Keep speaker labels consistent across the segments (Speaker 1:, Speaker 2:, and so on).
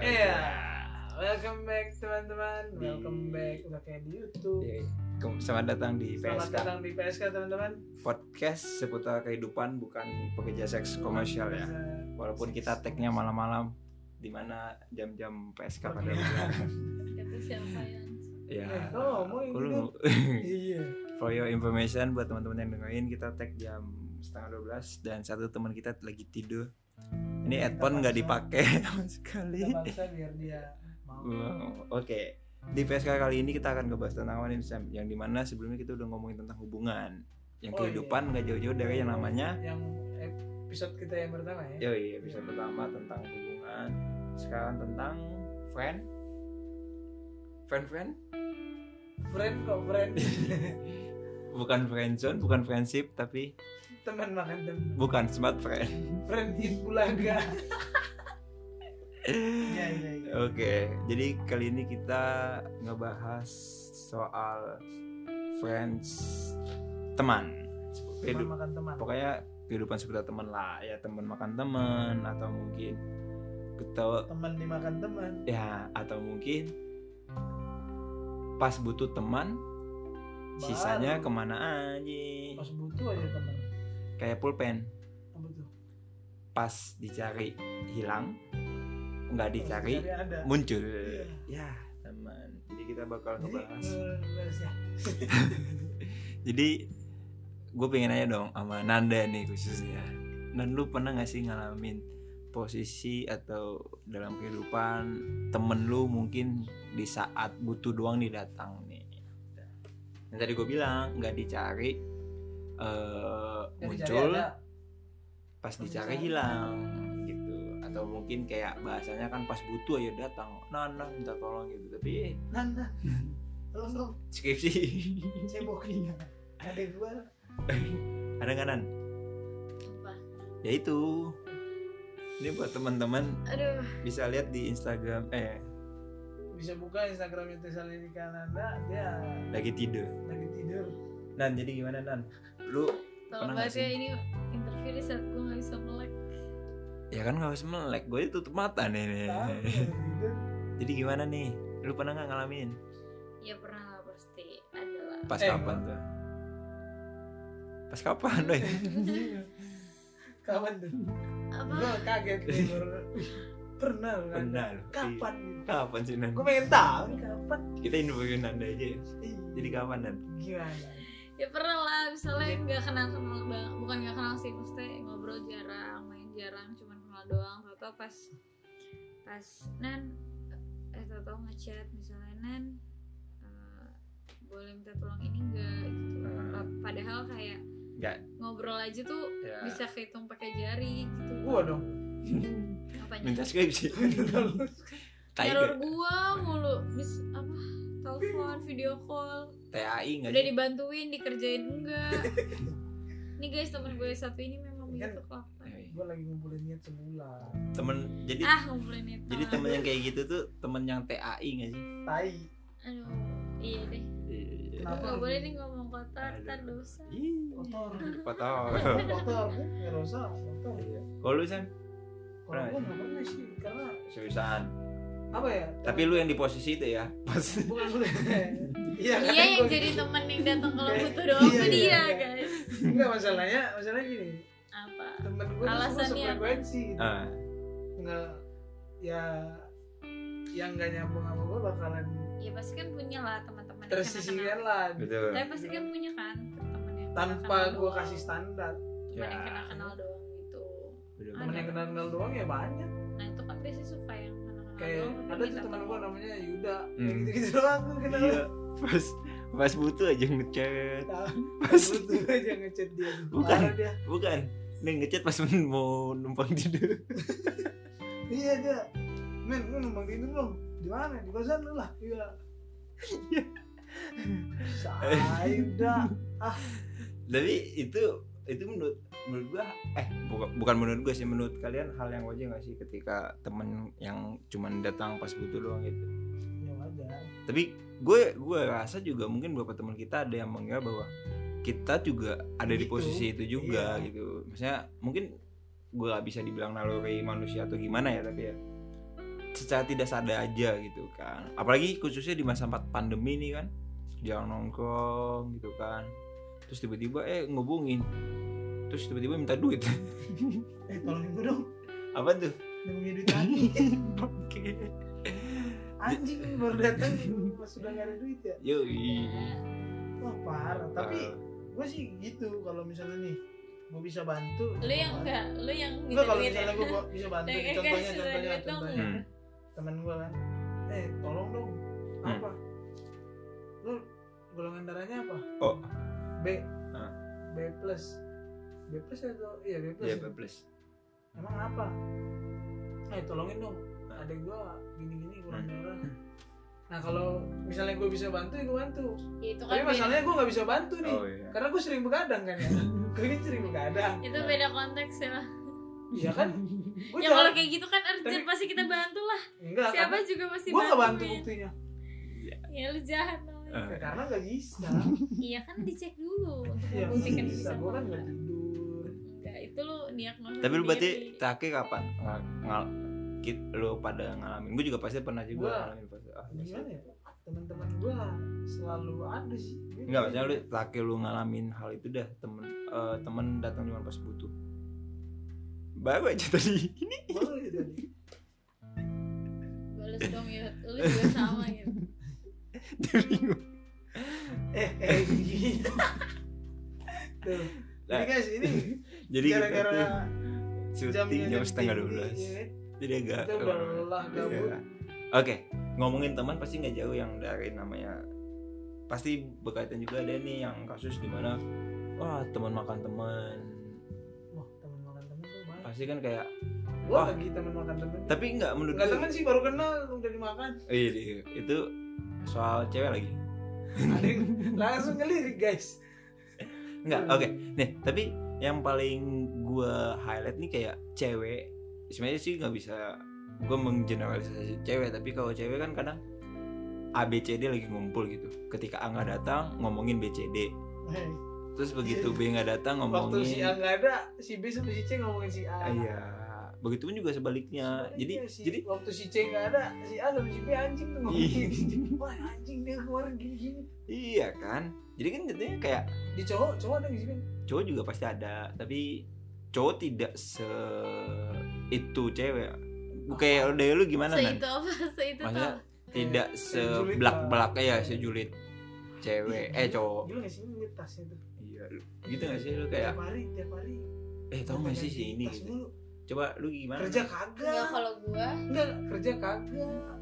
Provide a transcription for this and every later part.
Speaker 1: Iya, welcome back teman-teman. Welcome back udah kayak di YouTube.
Speaker 2: Iya, Ke- Selamat datang di
Speaker 1: Selamat
Speaker 2: PSK
Speaker 1: datang di PSK teman-teman.
Speaker 2: Podcast seputar kehidupan bukan pekerja seks komersial ya. Walaupun kita tagnya malam-malam di mana jam-jam PSK pada bulan.
Speaker 3: Kata siapa yang
Speaker 2: Ya.
Speaker 1: Eh, ngomongin
Speaker 2: Aku
Speaker 1: gitu.
Speaker 2: lu-
Speaker 1: Iya.
Speaker 2: For your information buat teman-teman yang dengerin kita tag jam setengah 12 dan satu teman kita lagi tidur. Ini
Speaker 1: Kita
Speaker 2: headphone nggak dipakai sama sekali.
Speaker 1: Kita paksa biar dia mau.
Speaker 2: Wow, Oke, di PSK kali ini kita akan ngebahas tentang apa nih Sam? Yang di mana sebelumnya kita udah ngomongin tentang hubungan, yang
Speaker 1: Oh,
Speaker 2: kehidupan nggak jauh-jauh dari yang namanya
Speaker 1: yang episode kita yang pertama ya.
Speaker 2: Yo iya episode pertama tentang hubungan Sekarang tentang friend Friend friend
Speaker 1: Friend kok friend.
Speaker 2: Bukan friendzone, bukan friendship Tapi
Speaker 1: teman makan teman.
Speaker 2: bukan smart friend
Speaker 1: Friend in bulaga. Iya iya iya.
Speaker 2: Oke, jadi kali ini kita ngebahas soal friends teman
Speaker 1: Teman makan teman.
Speaker 2: Pokoknya kehidupan seputar teman lah Ya teman makan teman Atau mungkin kita
Speaker 1: Teman dimakan teman.
Speaker 2: ya atau mungkin pas butuh teman sisanya
Speaker 1: Baru.
Speaker 2: ke mana aja
Speaker 1: Pas butuh aja teman.
Speaker 2: kayak pulpen pas dicari hilang nggak dicari
Speaker 1: ada.
Speaker 2: muncul
Speaker 1: Iya.
Speaker 2: ya teman jadi kita bakal
Speaker 1: Jadi,
Speaker 2: ngebahas
Speaker 1: bahas ya.
Speaker 2: jadi gue pengen aja dong sama Nanda nih khususnya Nan lu pernah gak sih ngalamin posisi atau dalam kehidupan temen lu mungkin di saat butuh doang nih datang nih yang tadi gue bilang nggak dicari eh,
Speaker 1: Yang
Speaker 2: muncul
Speaker 1: dicari ada.
Speaker 2: pas dicari hilang gitu atau mungkin kayak bahasanya kan pas butuh aja datang Nanda minta tolong gitu tapi eh,
Speaker 1: Nanda. Tolong dong.
Speaker 2: skripsi
Speaker 1: Cebok. Ada gua.
Speaker 2: ada nggak Nan?
Speaker 3: apa?
Speaker 2: ya itu ini buat teman-teman
Speaker 3: Aduh,
Speaker 2: bisa lihat di Instagram eh
Speaker 1: Bisa buka Instagramnya Tesalika Nanda. Dia
Speaker 2: lagi tidur
Speaker 1: lagi tidur.
Speaker 2: Nan jadi gimana Nan lu
Speaker 3: tolong
Speaker 2: Pernah nggak
Speaker 3: ya ini interview di saat gue gak bisa melek
Speaker 2: ya kan nggak usah melek gue tutup mata nih, nih.
Speaker 1: Tahu lagi tidur.
Speaker 2: jadi gimana nih lu pernah nggak ngalamin
Speaker 3: Ya pernah lah pasti adalah
Speaker 2: pas
Speaker 1: Eh,
Speaker 2: kapan tuh pas kapan doi
Speaker 1: Kapan tuh?
Speaker 3: Apa?
Speaker 1: Gua kaget nih. baru- Pernah Nanda.
Speaker 2: pernah lu.
Speaker 1: Kapan?
Speaker 2: Ih, kapan sih Nan
Speaker 1: Gue pengen tahu nih kapan.
Speaker 2: kita infoin Nanda aja ya.
Speaker 1: Ih,
Speaker 2: jadi kapan Nan
Speaker 1: Gimana?
Speaker 3: Ya pernah lah, misalnya nggak kenal kenal banget Bukan nggak kenal sih, maksudnya ngobrol jarang, main jarang, cuman kenal doang Tau-tau pas Pas Nan Eh tau-tau ngechat misalnya Nan eh, Boleh minta tolong ini enggak gitu
Speaker 2: Hmm.
Speaker 3: Padahal kayak
Speaker 2: nggak
Speaker 3: ngobrol aja tuh
Speaker 2: ya.
Speaker 3: bisa kehitung pakai jari gitu
Speaker 1: Gua dong.
Speaker 3: apanya
Speaker 2: minta skripsi gak?
Speaker 3: gua mulu bis apa telepon video call
Speaker 2: TAI nggak
Speaker 3: udah dibantuin dikerjain enggak nih guys temen gue satu ini memang
Speaker 1: Kan-
Speaker 3: begitu kelakuan
Speaker 2: Eh,
Speaker 1: Gue lagi ngumpulin niat sebulan.
Speaker 2: temen jadi
Speaker 3: ah ngumpulin itu
Speaker 2: jadi temen yang kayak gitu tuh temen yang TAI nggak sih
Speaker 1: Tai.
Speaker 3: aduh iya deh
Speaker 2: Iya.
Speaker 1: Kenapa?
Speaker 3: nggak boleh nih ngomong kotor ntar dosa
Speaker 2: Ih,
Speaker 1: Kotor.
Speaker 2: kotor.
Speaker 1: Kotor. Kotor.
Speaker 2: Iya. Kalau lu Sam,
Speaker 1: Kalau
Speaker 2: Pernah
Speaker 1: gue nggak pernah sih. Karena
Speaker 2: seriusan.
Speaker 1: apa ya?
Speaker 2: Tapi lu yang di posisi itu ya, pas.
Speaker 1: bukan gue. Iya kan?
Speaker 3: yang
Speaker 1: Gua-
Speaker 3: jadi temen yang datang kalau butuh doang
Speaker 1: iya, iya,
Speaker 3: dia
Speaker 1: iya.
Speaker 3: guys
Speaker 1: Enggak masalahnya, masalahnya gini.
Speaker 3: apa
Speaker 1: Temen gue
Speaker 3: Alasannya apa?
Speaker 1: sefrekuensi. gitu.
Speaker 2: Ah,
Speaker 1: Nggak ya yang nggak nyambung sama gue bakalan
Speaker 3: ya pasti kan punya lah teman-teman
Speaker 1: tersisihkan lah
Speaker 2: betul.
Speaker 3: tapi pasti kan punya kan teman yang
Speaker 1: tanpa gue kasih standar.
Speaker 3: cuman yang kenal kenal doang.
Speaker 1: Temen
Speaker 3: Ada.
Speaker 1: yang kenal kenal doang ya banyak.
Speaker 3: nah itu kan biasanya suka yang kenal kenal
Speaker 1: Kayak
Speaker 3: doang
Speaker 1: ada tuh teman gue namanya Yuda.
Speaker 2: Hmm.
Speaker 1: Kayak gitu gitu doang gue kenal.
Speaker 2: Iya, pas pas butuh aja ngechat.
Speaker 1: Pas butuh aja ngechat dia.
Speaker 2: Bukan.
Speaker 1: Dia.
Speaker 2: Bukan, nih ngechat pas mau numpang tidur.
Speaker 1: Iya dia. Men, lu numpang tidur dong. Di mana? Di kosan lu lah. Iya. Say udah.
Speaker 2: Tapi itu itu menurut menurut gua eh bukan bukan menurut gua sih menurut kalian hal yang wajar gak sih ketika temen yang cuman datang pas butuh doang gitu
Speaker 1: Ya wajar.
Speaker 2: tapi gue gue rasa juga mungkin beberapa teman kita ada yang mengira bahwa kita juga ada di
Speaker 1: Gitu.
Speaker 2: posisi itu juga
Speaker 1: Iya.
Speaker 2: gitu maksudnya mungkin gue gak bisa dibilang naluri manusia atau gimana ya tapi ya secara tidak sadar aja gitu kan apalagi khususnya di masa pandemi ini kan jarang nongkrong gitu kan terus tiba-tiba eh ngubungin terus tiba-tiba minta duit
Speaker 1: eh tolongin gue dong
Speaker 2: apa tuh
Speaker 1: nunggu duit lagi
Speaker 2: Oke.
Speaker 1: anjing baru datang pas sudah gak ada duit ya
Speaker 2: Yoi.
Speaker 1: wah parah tapi gue sih gitu kalau misalnya nih gue bisa bantu
Speaker 3: lu yang enggak lu yang
Speaker 1: enggak kalau
Speaker 3: duit
Speaker 1: misalnya
Speaker 3: ya?
Speaker 1: gue bisa bantu contohnya contohnya
Speaker 3: dong.
Speaker 1: contohnya
Speaker 2: Hmm.
Speaker 1: teman gue kan eh tolong dong
Speaker 2: Hmm.
Speaker 1: apa lu golongan darahnya apa
Speaker 2: Oh.
Speaker 1: B.
Speaker 2: Ah.
Speaker 1: B plus. B plus atau iya B plus
Speaker 2: ya?
Speaker 1: Ya?
Speaker 2: plus.
Speaker 1: Emang apa? Eh tolongin dong.
Speaker 2: Ah.
Speaker 1: ada gue gini-gini kurang
Speaker 2: Hmm.
Speaker 1: darah nah kalau misalnya gue bisa bantu ya gue bantu.
Speaker 3: Ya, itu kan
Speaker 1: tapi
Speaker 3: beda-
Speaker 1: masalahnya gue nggak bisa bantu nih
Speaker 2: oh iya.
Speaker 1: karena gue sering begadang kan ya. Gue ini sering begadang.
Speaker 3: Itu beda konteks ya.
Speaker 1: Iya kan? Gue
Speaker 3: ya kalau kayak gitu kan urgent
Speaker 1: Tapi-
Speaker 3: pasti kita bantu lah.
Speaker 1: Enggak
Speaker 3: siapa juga pasti
Speaker 1: gue nggak bantu
Speaker 3: ya.
Speaker 1: buktinya.
Speaker 3: Ya lu jahat namanya.
Speaker 2: Eh.
Speaker 1: Ya, karena nggak bisa
Speaker 3: iya kan dicek dulu untuk
Speaker 1: Iya,
Speaker 3: membuktikan
Speaker 1: nggak
Speaker 3: bisa
Speaker 1: bisa. Gue kan nggak tidur.
Speaker 3: enggak itu lu diagnosa
Speaker 2: tapi lu berarti terakhir kapan ngal, ngal- kit- lu pada ngalamin gue juga pasti pernah juga
Speaker 1: Gua-
Speaker 2: ngalamin pas ah,
Speaker 1: Gimana ya? Teman-teman gue selalu ada sih. Gua
Speaker 2: Enggak, maksudnya lu terakhir lu ngalamin hal itu dah temen eh, temen datang cuma pas butuh baru aja tadi ini
Speaker 1: Baru aja tadi.
Speaker 3: balas dong ya lu juga sama gitu
Speaker 2: dia bingung
Speaker 1: Eh, eh, gini. Tuh. Jadi
Speaker 2: Nah,
Speaker 1: guys, ini
Speaker 2: jadi
Speaker 1: gara-gara
Speaker 2: syuting jam setengah dua belas
Speaker 1: ya
Speaker 2: jadi agak
Speaker 1: lelah, gabut.
Speaker 2: Iya. oke ngomongin teman pasti nggak jauh yang dari namanya pasti berkaitan juga ada nih yang kasus di mana wah teman makan teman
Speaker 1: Wah, teman makan teman
Speaker 2: pasti kan kayak Wah.
Speaker 1: lagi teman makan teman.
Speaker 2: tapi nggak menurut
Speaker 1: Enggak
Speaker 2: gue
Speaker 1: teman sih baru kenal udah dimakan.
Speaker 2: iya iya. itu soal cewek lagi
Speaker 1: langsung ngelirik guys.
Speaker 2: Enggak, oke. Nih, tapi yang paling gua highlight nih kayak cewek. Sebenarnya sih nggak bisa gua menggeneralisasi cewek, tapi kalau cewek kan kadang A B C D lagi ngumpul gitu. Ketika A nggak datang ngomongin B C D. Terus begitu B nggak datang
Speaker 1: Waktu si A
Speaker 2: ngomongin
Speaker 1: nggak ada, si B sama si C ngomongin si A.
Speaker 2: Iya. Begitupun juga sebaliknya.
Speaker 1: Sebenarnya
Speaker 2: Jadi
Speaker 1: si,
Speaker 2: jadi
Speaker 1: waktu si C nggak ada, si A sama si B anjing tuh ngomongin. Wah anjing dia kemarin gini-gini.
Speaker 2: iya kan. Jadi kan jadinya kayak
Speaker 1: Di cowok, cowok ada nggak sih
Speaker 2: cowok juga pasti ada, tapi cowok tidak se itu cewek. Kayak dari lu gimana
Speaker 3: se
Speaker 2: Nan?
Speaker 3: itu apa se itu
Speaker 2: Maksudnya tidak
Speaker 1: sejulit
Speaker 2: sebelak
Speaker 1: lah.
Speaker 2: belak ya sejulit cewek eh cowok
Speaker 1: Gila nggak sih ini tasnya tuh?
Speaker 2: iya gitu gak sih lu kayak
Speaker 1: Tiap hari, tiap hari.
Speaker 2: eh tau gak sih si ini gitu. Coba lu gimana
Speaker 1: Kerja
Speaker 3: enggak
Speaker 1: kagak.
Speaker 3: kalau gua
Speaker 1: Enggak, kerja kagak.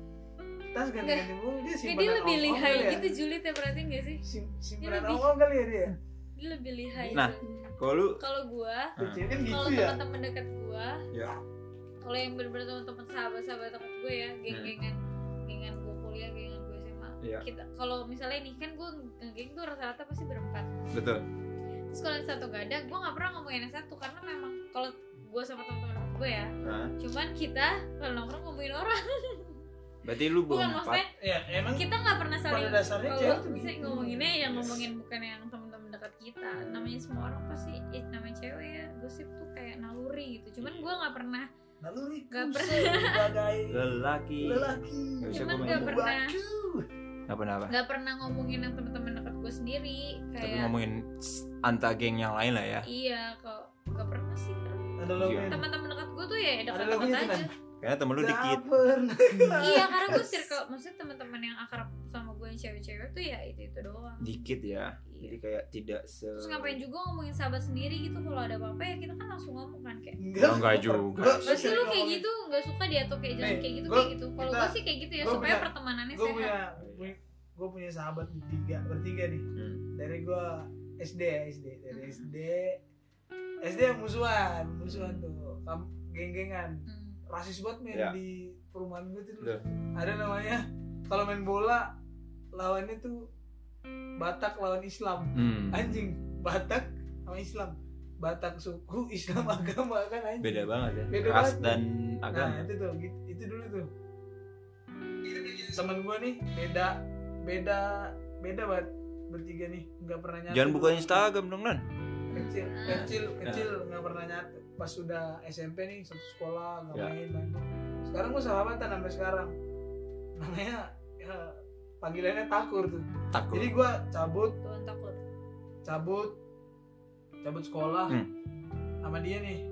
Speaker 1: Tas ganti-ganti mulu dia
Speaker 3: dia lebih lihai
Speaker 1: ya.
Speaker 3: gitu julid ya berarti enggak sih
Speaker 1: Sim- Simpanan
Speaker 3: lebih-
Speaker 1: ongkong kali ya dia.
Speaker 3: dia lebih lihai
Speaker 2: Nah.
Speaker 3: gitu.
Speaker 2: kalau lu
Speaker 3: kalau gua
Speaker 1: kan
Speaker 3: kalau
Speaker 1: gitu ya.
Speaker 3: teman-teman dekat gua
Speaker 2: ya
Speaker 3: kalau yang bener-bener teman-teman sahabat-sahabat dekat gue ya geng-gengan gengan gue kuliah gengan gue SMA
Speaker 2: Iya.
Speaker 3: kita kalau misalnya nih kan gue ngegeng tuh rata-rata pasti berempat
Speaker 2: betul
Speaker 3: terus kalau yang satu gak ada gue nggak pernah ngomongin yang satu karena memang kalau gue sama dekat gue ya.
Speaker 2: Nah,
Speaker 3: cuman kita kalau nongkrong ngomongin orang.
Speaker 2: Berarti lu
Speaker 3: bukan maksudnya
Speaker 1: Ya, emang
Speaker 3: kita nggak pernah saling
Speaker 1: pada dasarnya
Speaker 3: kalau misalnya
Speaker 1: gitu.
Speaker 3: ngomonginnya yang ngomongin bukan yang teman-teman dekat kita. Namanya semua orang pasti eh, namanya cewek ya. Gosip tuh kayak naluri gitu. Cuman gue nggak pernah
Speaker 1: lalu
Speaker 3: Nggak pernah.
Speaker 1: sebagai
Speaker 2: lelaki.
Speaker 1: lelaki.
Speaker 2: Bisa
Speaker 3: Cuman
Speaker 2: gua
Speaker 3: nggak pernah.
Speaker 2: Nggak pernah apa?
Speaker 3: nggak pernah ngomongin yang teman-teman dekat gue sendiri
Speaker 2: tapi
Speaker 3: kayak
Speaker 2: ngomongin s- antar geng yang lain lah ya.
Speaker 3: Iya kok nggak pernah sih.
Speaker 2: Iya.
Speaker 3: teman-teman ya
Speaker 1: Ada lagunya
Speaker 3: aja
Speaker 1: Nan?
Speaker 2: karena temen lu dikit
Speaker 3: iya karena gue circle maksudnya teman-teman yang akrab sama gue yang cewek-cewek tuh ya itu itu doang
Speaker 2: dikit ya
Speaker 3: Iya.
Speaker 2: jadi kayak tidak se
Speaker 3: terus ngapain juga ngomongin sahabat sendiri gitu kalau ada apa-apa ya kita kan langsung ngomong kan kayak
Speaker 2: Oh, enggak juga.
Speaker 3: Pasti lu kayak gitu nggak suka dia tuh kayak
Speaker 1: Nih,
Speaker 3: kayak gitu
Speaker 1: gua-
Speaker 3: kayak gitu. Kalau gue sih kayak gitu ya
Speaker 1: gua
Speaker 3: supaya
Speaker 1: punya-
Speaker 3: pertemanannya
Speaker 1: punya
Speaker 3: sehat.
Speaker 1: gue punya sahabat bertiga bertiga nih
Speaker 2: Hmm.
Speaker 1: dari gue SD ya SD dari SD SD musuhan musuhan tuh geng-gengan
Speaker 3: Hmm.
Speaker 1: rasis banget men
Speaker 2: Ya.
Speaker 1: di perumahan gue tuh dulu. Ada namanya kalau main bola lawannya tuh Batak lawan Islam
Speaker 2: Hmm.
Speaker 1: anjing Batak sama Islam Batak suku Islam agama kan anjing
Speaker 2: beda banget ya
Speaker 1: Beda
Speaker 2: ras
Speaker 1: banget.
Speaker 2: dan
Speaker 1: Nah
Speaker 2: agama
Speaker 1: itu tuh, gitu- itu dulu tuh. Temen gue nih beda, beda, beda banget bertiga nih, nggak pernah nyatu.
Speaker 2: jangan buka Instagram dong Nan
Speaker 1: Kecil,
Speaker 3: Ah.
Speaker 1: kecil, kecil nggak pernah nyatu. Pas sudah SMP nih satu sekolah nggak
Speaker 2: Ya.
Speaker 1: main, main. sekarang gue sahabatan sampai sekarang. Namanya ya, panggilannya takur tuh.
Speaker 2: Takut
Speaker 1: jadi gue cabut.
Speaker 3: Tuhan takut
Speaker 1: cabut. Cabut sekolah.
Speaker 2: Hmm.
Speaker 1: sama dia nih.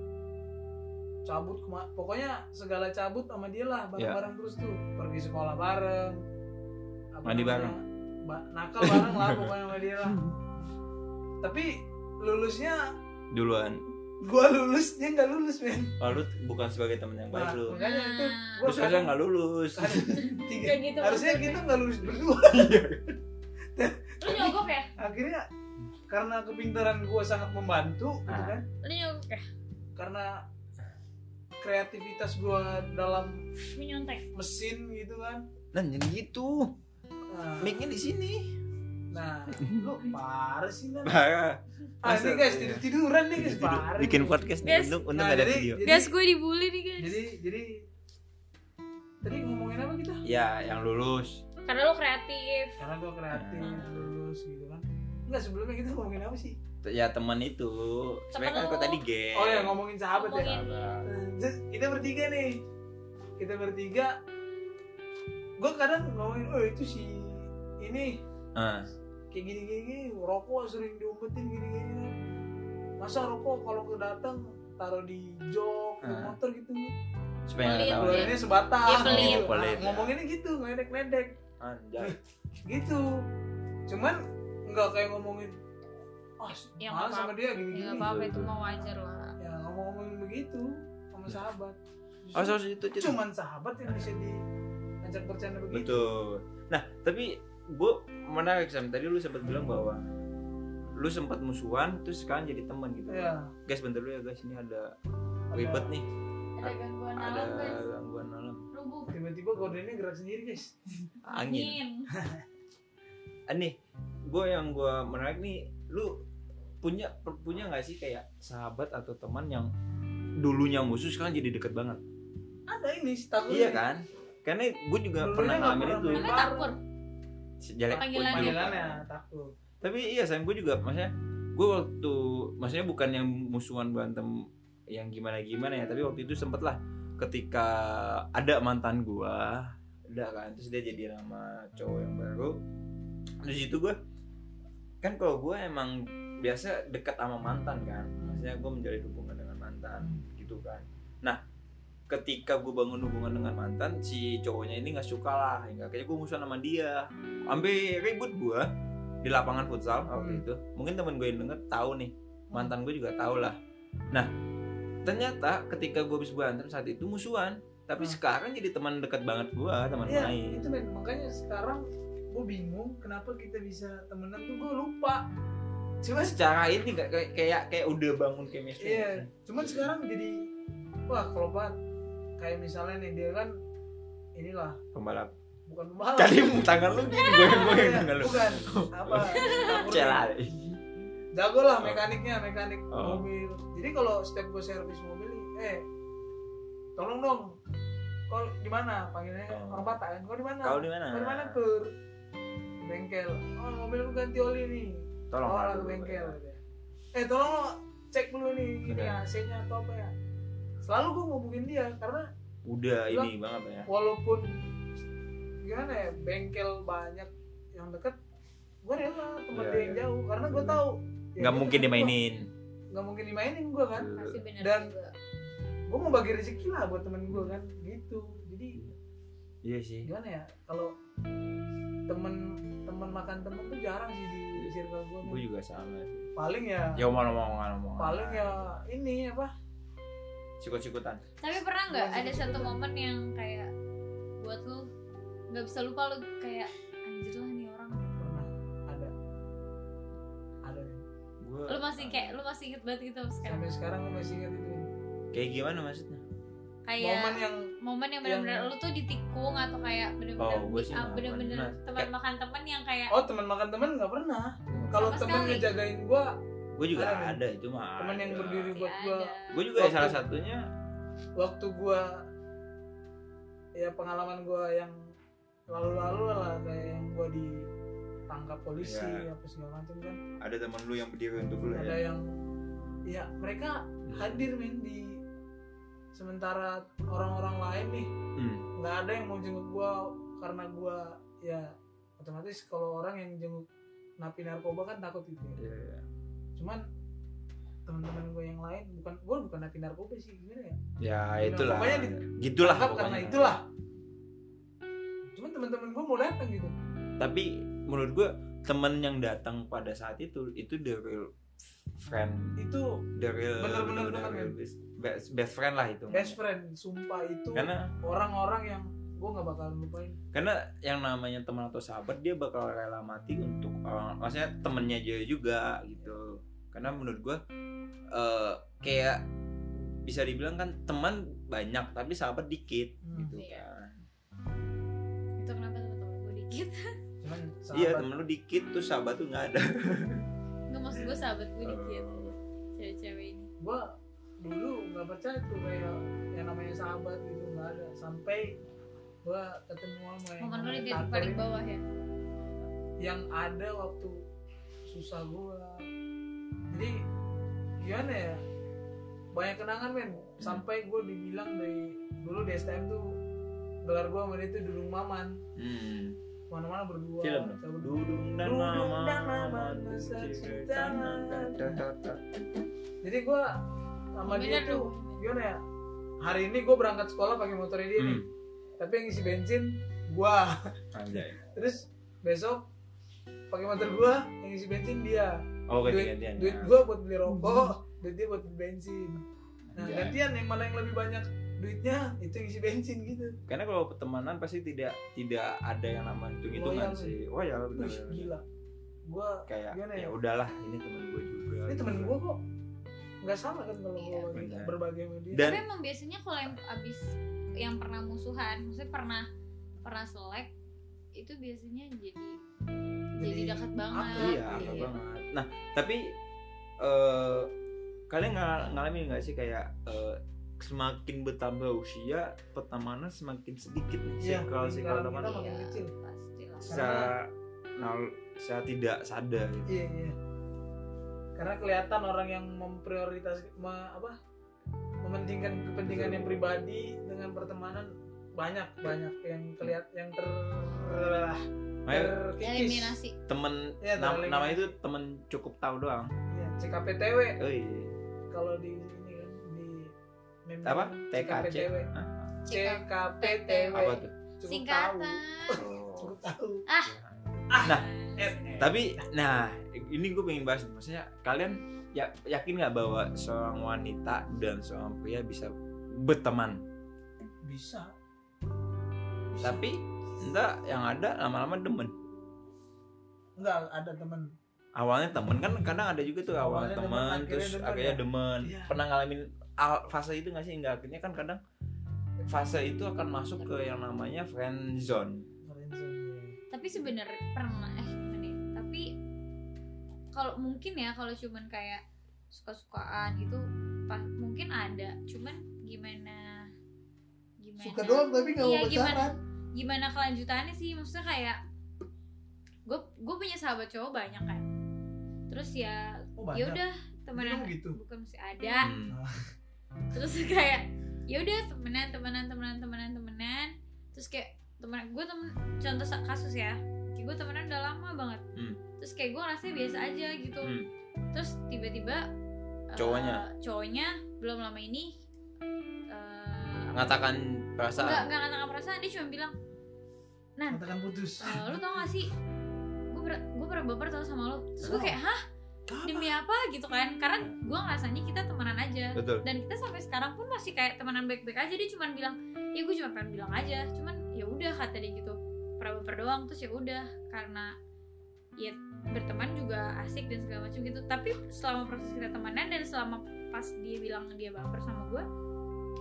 Speaker 1: Cabut kema- pokoknya segala cabut sama dia lah bareng-bareng terus tuh. Pergi sekolah bareng.
Speaker 2: Mandi bareng.
Speaker 1: ba- nakal bareng lah pokoknya sama dia lah. Tapi lulusnya
Speaker 2: duluan
Speaker 1: gua lulus dia nggak lulus men.
Speaker 2: Oh, lu bukan sebagai temen yang baik
Speaker 1: Nah,
Speaker 2: lu.
Speaker 1: makanya itu
Speaker 3: Nah.
Speaker 1: gua
Speaker 2: terus harusnya nggak lulus.
Speaker 1: Tiga
Speaker 3: gitu
Speaker 1: harusnya
Speaker 3: maksudnya.
Speaker 1: kita nggak lulus berdua.
Speaker 3: Lu nyogok ya?
Speaker 1: Akhirnya karena kepintaran gua sangat membantu gitu
Speaker 2: Ah.
Speaker 1: kan.
Speaker 3: Lu nyogok ya?
Speaker 1: Karena kreativitas gua dalam
Speaker 3: lu nyontek
Speaker 1: mesin gitu kan.
Speaker 2: Nah jadi gitu.
Speaker 1: Nah,
Speaker 2: mic-nya di sini
Speaker 1: nah lu parah sih kan
Speaker 2: Parah.
Speaker 1: ah ini guys
Speaker 2: iya.
Speaker 1: tidur tiduran nih guys
Speaker 2: Tidur-
Speaker 1: parah
Speaker 2: bikin podcast nih
Speaker 3: Guys.
Speaker 2: untung untung
Speaker 1: Nah,
Speaker 2: ada
Speaker 1: jadi-
Speaker 2: video.
Speaker 1: jadi-
Speaker 3: guys gue dibully nih guys.
Speaker 1: jadi jadi tadi ngomongin apa kita?
Speaker 2: Ya yang lulus.
Speaker 3: Karena lu kreatif.
Speaker 1: Karena gua kreatif
Speaker 2: Nah.
Speaker 1: lulus gitu kan. Enggak sebelumnya kita ngomongin apa sih?
Speaker 2: Ya teman itu. Sebenarnya kan kok tadi geng.
Speaker 1: Oh ya ngomongin sahabat ya?
Speaker 3: Ngomongin.
Speaker 2: Sahabat.
Speaker 1: Eh, terus kita bertiga nih. Kita bertiga. Gue kadang ngomongin oh itu si ini.
Speaker 2: Ah,
Speaker 1: kayak gini gini, gini rokok sering diumpetin gini gini kan. masa rokok kalau kedatang taruh di jok di motor gitu.
Speaker 2: Supaya nggak tahu.
Speaker 3: pelit.
Speaker 1: keluarinnya sebatang
Speaker 3: Iya, pelit.
Speaker 1: gitu.
Speaker 2: Pelit,
Speaker 1: Nah,
Speaker 2: ya.
Speaker 1: ngomonginnya gitu ngeledek
Speaker 2: anjay.
Speaker 1: Gitu. Cuman nggak kayak ngomongin ah
Speaker 3: Ya, nggak
Speaker 1: sama dia gini
Speaker 3: ya
Speaker 1: gini
Speaker 3: nggak apa-apa itu mah wajar lah.
Speaker 1: Ya ngomong-ngomongin begitu sama sahabat.
Speaker 2: Oh so itu itu.
Speaker 1: Cuman sahabat yang bisa diajak bercanda begitu.
Speaker 2: Betul. Nah tapi gue menarik sam. Tadi lu sempat bilang bahwa lu sempat musuhan terus sekarang jadi teman gitu.
Speaker 1: Ya
Speaker 2: guys bentar dulu ya guys. Ini ada
Speaker 1: ada-
Speaker 2: ribet nih.
Speaker 3: Ada gangguan
Speaker 2: ada
Speaker 3: alam guys.
Speaker 2: gangguan alam.
Speaker 3: Rubuh.
Speaker 1: Tiba-tiba gordennya gerak sendiri guys.
Speaker 2: Angin. Aneh gue yang gue menarik nih lu punya punya nggak sih kayak sahabat atau teman yang dulunya musuh sekarang jadi deket banget?
Speaker 1: Ada ini takut
Speaker 2: iya kan? Karena gue juga
Speaker 1: Dulunya
Speaker 2: pernah ngalamin
Speaker 1: pernah
Speaker 2: itu.
Speaker 1: main.
Speaker 3: Takut
Speaker 2: sejelek
Speaker 3: Panggilannya.
Speaker 1: takut.
Speaker 2: tapi iya sayang gue juga maksudnya gue waktu maksudnya bukan yang musuhan berantem yang gimana gimana ya tapi waktu itu sempet lah ketika ada mantan gue udah kan terus dia jadi nama cowok yang baru. Terus itu gue kan kalau gue emang biasa dekat sama mantan kan maksudnya gue menjalin hubungan dengan mantan gitu kan. Nah ketika gue bangun hubungan dengan mantan si cowoknya ini nggak suka lah hingga akhirnya gue musuhan sama dia. Sampai ribut gue di lapangan futsal waktu
Speaker 1: Hmm.
Speaker 2: itu. Mungkin temen gue yang denger tahu nih mantan gue juga tahu lah. Nah ternyata ketika gue habis berantem saat itu musuhan. Tapi
Speaker 1: Hmm.
Speaker 2: sekarang jadi teman dekat banget gue teman
Speaker 1: iya
Speaker 2: main
Speaker 1: itu men. Makanya sekarang gue bingung kenapa kita bisa temenan tuh gue lupa. Cuma
Speaker 2: secara ini kayak kayak kayak udah bangun chemistry.
Speaker 1: Iya cuman sekarang jadi wah kalau banget kayak misalnya nih dia kan inilah.
Speaker 2: Pembalap.
Speaker 1: Bukan pembalap.
Speaker 2: Tadi tangan lu gini gue gue
Speaker 1: Iya,
Speaker 2: tangan lu.
Speaker 1: Bukan apa
Speaker 2: celah
Speaker 1: jago lah
Speaker 2: Oh.
Speaker 1: mekaniknya mekanik
Speaker 2: Oh.
Speaker 1: mobil. Jadi kalau setiap gue servis mobil nih eh tolong dong. Kau di mana? Panggilnya
Speaker 2: Oh.
Speaker 1: orang Batak kan? Kau di mana?
Speaker 2: Kau di mana?
Speaker 1: Kau di mana Di bengkel. Oh mobil lu ganti oli nih.
Speaker 2: Tolong
Speaker 1: oh ke bengkel ya. eh tolong lo cek dulu nih ini
Speaker 2: Benar.
Speaker 1: AC nya atau apa ya selalu gue ngubungin dia karena
Speaker 2: udah
Speaker 1: Bilang-
Speaker 2: ini banget ya.
Speaker 1: walaupun gimana ya bengkel banyak yang deket gue rela tempat
Speaker 2: Iya,
Speaker 1: dia yang
Speaker 2: iya.
Speaker 1: jauh karena gue tahu ya
Speaker 2: nggak
Speaker 1: dia
Speaker 2: mungkin dimainin.
Speaker 1: Nggak mungkin dimainin gue kan? Dan- gue mau bagi rezeki lah buat temen gue kan? Gitu. Jadi
Speaker 2: iya sih.
Speaker 1: gimana ya kalau temen temen makan temen tuh jarang sih di circle gue
Speaker 2: gue juga sama sih.
Speaker 1: Paling ya
Speaker 2: ya omong omongan omongan
Speaker 1: paling ya ini apa
Speaker 2: sikut sikutan
Speaker 3: tapi pernah nggak ada satu momen yang kayak buat lu nggak bisa lupa lu kayak anjir lah nih orang.
Speaker 1: Pernah. Ada. Ada.
Speaker 2: Gue
Speaker 3: lu masih kayak lu masih inget banget gitu sekarang?
Speaker 1: Sampai sekarang gue masih ingat itu.
Speaker 2: Kayak gimana maksudnya?
Speaker 3: Kayak
Speaker 1: momen yang
Speaker 3: momen yang benar-benar
Speaker 1: yang-
Speaker 3: lu tuh ditikung atau kayak benar-benar
Speaker 2: Oh, gua sih
Speaker 3: ah, benar-benar
Speaker 2: pernah.
Speaker 3: teman makan teman yang kayak
Speaker 1: oh teman makan teman nggak pernah. Kalau temen
Speaker 3: sekali.
Speaker 1: ngejagain gue
Speaker 2: gue juga
Speaker 1: Ada,
Speaker 2: itu mah
Speaker 1: teman yang berdiri
Speaker 3: ya
Speaker 1: buat gue
Speaker 2: gue juga ya
Speaker 1: Waktu-
Speaker 2: salah satunya
Speaker 1: waktu gue ya pengalaman gue yang lalu-lalu lah kayak yang gue ditangkap polisi
Speaker 2: Iya.
Speaker 1: apa segala macam kan
Speaker 2: ada teman lu yang berdiri untuk lu
Speaker 1: ada
Speaker 2: ya
Speaker 1: yang ya mereka hadir men di sementara orang-orang lain nih
Speaker 2: Hmm.
Speaker 1: nggak ada yang mau jenguk gua karena gua ya otomatis kalau orang yang jenguk napi narkoba kan takut gitu ya.
Speaker 2: Iya, iya.
Speaker 1: Cuman teman-teman gue yang lain bukan gue bukan napi narkoba sih gimana ya
Speaker 2: Ya itulah.
Speaker 1: pokoknya di-
Speaker 2: Gitulah pokoknya.
Speaker 1: karena itulah cuman teman-teman gue mau datang gitu
Speaker 2: Tapi menurut gua teman yang datang pada saat itu itu the real friend,
Speaker 1: itu
Speaker 2: the real,
Speaker 1: Bener-bener
Speaker 2: the
Speaker 1: banget,
Speaker 2: real
Speaker 1: men.
Speaker 2: best, best, best friend lah itu.
Speaker 1: best friend sumpah itu
Speaker 2: Karena
Speaker 1: orang-orang yang gue nggak bakal lupain
Speaker 2: karena yang namanya teman atau sahabat dia bakal rela mati untuk orang maksudnya temennya dia juga gitu karena menurut gua eh, kayak bisa dibilang kan teman banyak tapi sahabat dikit
Speaker 1: Hmm.
Speaker 2: gitu.
Speaker 3: Iya.
Speaker 2: kan
Speaker 3: itu kenapa teman-teman gue dikit?
Speaker 1: Cuman
Speaker 2: iya temen lu dikit tuh sahabat tuh nggak ada.
Speaker 3: Nggak maksud gue sahabat gue dikit.
Speaker 2: Oh.
Speaker 3: cewek-cewek ini.
Speaker 1: Gue dulu nggak percaya tuh kayak yang namanya sahabat gitu nggak ada. Sampai gue ketemu sama yang
Speaker 3: momen lu di paling bawah ya?
Speaker 1: Yang ada waktu susah gue jadi gimana ya banyak kenangan men sampai gue dibilang dari dulu di STM tuh gelar gue sama dia tuh dudung maman
Speaker 2: hmm.
Speaker 1: mana-mana berdua
Speaker 2: film
Speaker 1: cabut
Speaker 2: dudung dan
Speaker 1: Dudung
Speaker 2: mama
Speaker 1: dan mama bersaksi tangan. jadi gue sama dia tuh gimana ya hari ini gue berangkat sekolah pakai motornya dia nih
Speaker 2: hmm.
Speaker 1: tapi yang isi bensin gue
Speaker 2: Anjay.
Speaker 1: terus besok pakai motor gue yang isi bensin dia
Speaker 2: oh
Speaker 1: duit
Speaker 2: ganti-gantian
Speaker 1: duit
Speaker 2: ya.
Speaker 1: gue buat beli rokok duit dia buat beli bensin nah
Speaker 2: Anjay.
Speaker 1: gantian yang mana yang lebih banyak duitnya itu yang isi bensin gitu
Speaker 2: karena kalau pertemanan pasti tidak tidak ada yang nama hitung hitungan
Speaker 1: Loyal,
Speaker 2: sih oh ya benar
Speaker 1: gila gue
Speaker 2: kayak
Speaker 1: Gimana ya?
Speaker 2: udahlah ini temen gue juga
Speaker 1: ini temen
Speaker 2: gitu.
Speaker 1: gue kok nggak sama kan kalau
Speaker 3: Iya,
Speaker 1: gue
Speaker 2: benar.
Speaker 1: berbagi sama dia
Speaker 2: Dan-
Speaker 3: tapi emang biasanya kalau yang abis yang pernah musuhan maksudnya pernah pernah selek itu biasanya jadi jadi dekat banget
Speaker 2: iya,
Speaker 1: Iya.
Speaker 2: banget nah tapi eh kalian ngal- ngalamin nggak sih kayak eh, semakin bertambah usia pertemanan semakin sedikit nih? Circle circle
Speaker 1: lingkaran
Speaker 2: teman
Speaker 1: makin kecil.
Speaker 2: nal- secara tidak sadar gitu.
Speaker 1: iya iya. Karena kelihatan orang yang memprioritas me- apa mementingkan kepentingan yang pribadi dengan pertemanan banyak banyak yang kelihat yang ter
Speaker 3: Eliminasi.
Speaker 2: Temen
Speaker 1: Iya,
Speaker 2: nam- nama itu temen cukup tahu doang.
Speaker 1: Iya, CKPTW
Speaker 2: oh iya.
Speaker 1: Kalau di ini kan di meme
Speaker 2: apa? TKC
Speaker 1: CKPTW
Speaker 2: Hah?
Speaker 1: CKPTW
Speaker 2: apa tuh?
Speaker 1: Cukup tahu
Speaker 3: singkatan.
Speaker 2: Oh.
Speaker 1: cukup tahu.
Speaker 3: Ah.
Speaker 2: Nah,
Speaker 1: Eh,
Speaker 2: tapi nah ini gue pengen bahas maksudnya kalian ya, yakin nggak bahwa seorang wanita dan seorang pria bisa berteman?
Speaker 1: Bisa.
Speaker 2: Tapi enggak yang ada lama-lama demen.
Speaker 1: Enggak ada temen.
Speaker 2: Awalnya temen kan kadang ada juga tuh awalnya
Speaker 1: Awalnya
Speaker 2: temen
Speaker 1: demen,
Speaker 2: terus
Speaker 1: akhirnya demen,
Speaker 2: akhirnya
Speaker 1: ya?
Speaker 2: demen.
Speaker 1: Iya.
Speaker 2: pernah ngalamin al- fase itu nggak sih? Enggak akhirnya kan kadang fase itu akan masuk ke yang namanya friend zone.
Speaker 1: Friendzone,
Speaker 3: tapi sebenarnya pernah eh gimana ya? Tapi kalau mungkin ya kalau cuman kayak suka-sukaan gitu pas mungkin ada. Cuman gimana gimana?
Speaker 1: Suka doang tapi nggak
Speaker 3: Iya,
Speaker 1: mau
Speaker 3: gimana?
Speaker 1: pacaran
Speaker 3: gimana kelanjutannya sih? Maksudnya kayak gue gue punya sahabat cowok banyak kan. Terus ya
Speaker 1: oh
Speaker 3: ya udah temenan
Speaker 1: gitu.
Speaker 3: bukan masih ada.
Speaker 2: Hmm.
Speaker 3: terus kayak ya udah temenan temenan temenan temenan temenan. Terus kayak temen gue temen contoh kasus ya. Kayak gue temenan udah lama banget.
Speaker 2: Hmm.
Speaker 3: terus kayak gue rasanya biasa aja gitu.
Speaker 2: Hmm.
Speaker 3: terus tiba-tiba eh,
Speaker 2: Cowoknya?
Speaker 3: cowoknya belum lama ini eh,
Speaker 2: mengatakan
Speaker 3: nggak
Speaker 2: perasaan
Speaker 3: nggak katakan perasaan. Dia cuma bilang Nan
Speaker 1: katakan putus.
Speaker 3: eh, lu tau gak sih? Gue pernah baper tau sama lo terus gue kayak hah? Demi apa? Gitu kan. Karena gue ngerasanya kita temenan aja.
Speaker 2: Betul.
Speaker 3: Dan kita sampai sekarang pun masih kayak temenan baik-baik aja. Dia cuma bilang ya gue cuma pengen bilang aja. Cuman ya udah kata dia gitu. Pernah baper doang terus ya udah. Karena ya berteman juga asik dan segala macam gitu. Tapi selama proses kita temenan dan selama pas dia bilang dia baper sama gue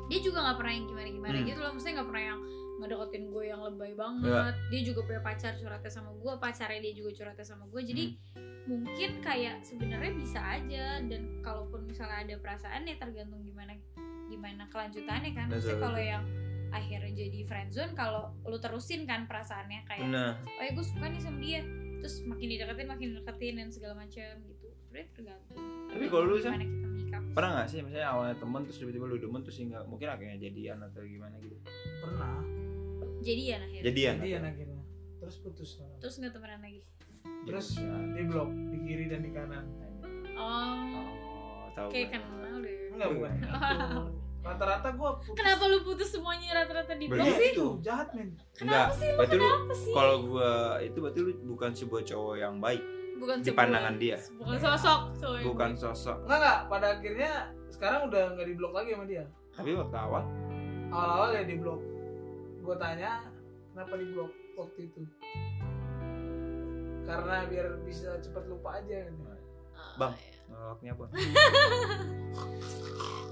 Speaker 3: dia juga nggak pernah yang gimana gimana
Speaker 2: Hmm.
Speaker 3: gitu loh. Maksudnya nggak pernah yang ngedeketin gue yang lebay banget. Dia juga punya pacar curhatnya sama gue pacarnya dia juga curhatnya sama gue. Jadi mungkin kayak sebenarnya bisa aja. Dan kalaupun misalnya ada perasaan ya tergantung gimana gimana kelanjutannya kan. Maksudnya kalau yang akhirnya jadi friendzone kalau lu terusin kan perasaannya kayak
Speaker 2: nah
Speaker 3: oh ya gue suka nih sama dia. Terus makin dideketin makin dideketin dan segala macam gitu. Sebenarnya tergantung.
Speaker 2: Tapi kalau lu, Sam?
Speaker 3: gimana kita menyikapi
Speaker 2: pernah nggak sih misalnya awalnya temen terus tiba-tiba lu demen terus nggak mungkin akhirnya jadian atau gimana gitu?
Speaker 1: Pernah
Speaker 3: jadian akhirnya.
Speaker 2: Jadian
Speaker 1: jadian akhirnya. terus putus sekarang.
Speaker 3: terus nggak temenan lagi?
Speaker 1: Terus
Speaker 2: Ya.
Speaker 1: di blok di kiri dan di kanan.
Speaker 3: Oh.
Speaker 2: Oh tahu
Speaker 3: kayak
Speaker 2: gue.
Speaker 3: kenal deh.
Speaker 1: Enggak bukan itu rata-rata gue putus.
Speaker 3: Kenapa lu putus semuanya rata-rata di blok sih?
Speaker 1: Itu jahat men.
Speaker 2: Enggak
Speaker 3: sih? Lu
Speaker 2: berarti lu
Speaker 3: kenapa sih?
Speaker 2: kalau gua itu berarti lu bukan sebuah cowok yang baik
Speaker 3: bukan
Speaker 2: di pandangan dia.
Speaker 3: bukan sosok cowok
Speaker 2: bukan sosok.
Speaker 1: Enggak enggak. Pada akhirnya sekarang udah nggak di blok lagi sama dia.
Speaker 2: Tapi waktu awal?
Speaker 1: Awal-awal ya di blok gue tanya kenapa di blok waktu itu? Karena biar bisa cepat lupa aja gitu.
Speaker 3: Ah,
Speaker 2: Bang.
Speaker 3: iya.
Speaker 2: nolaknya apa?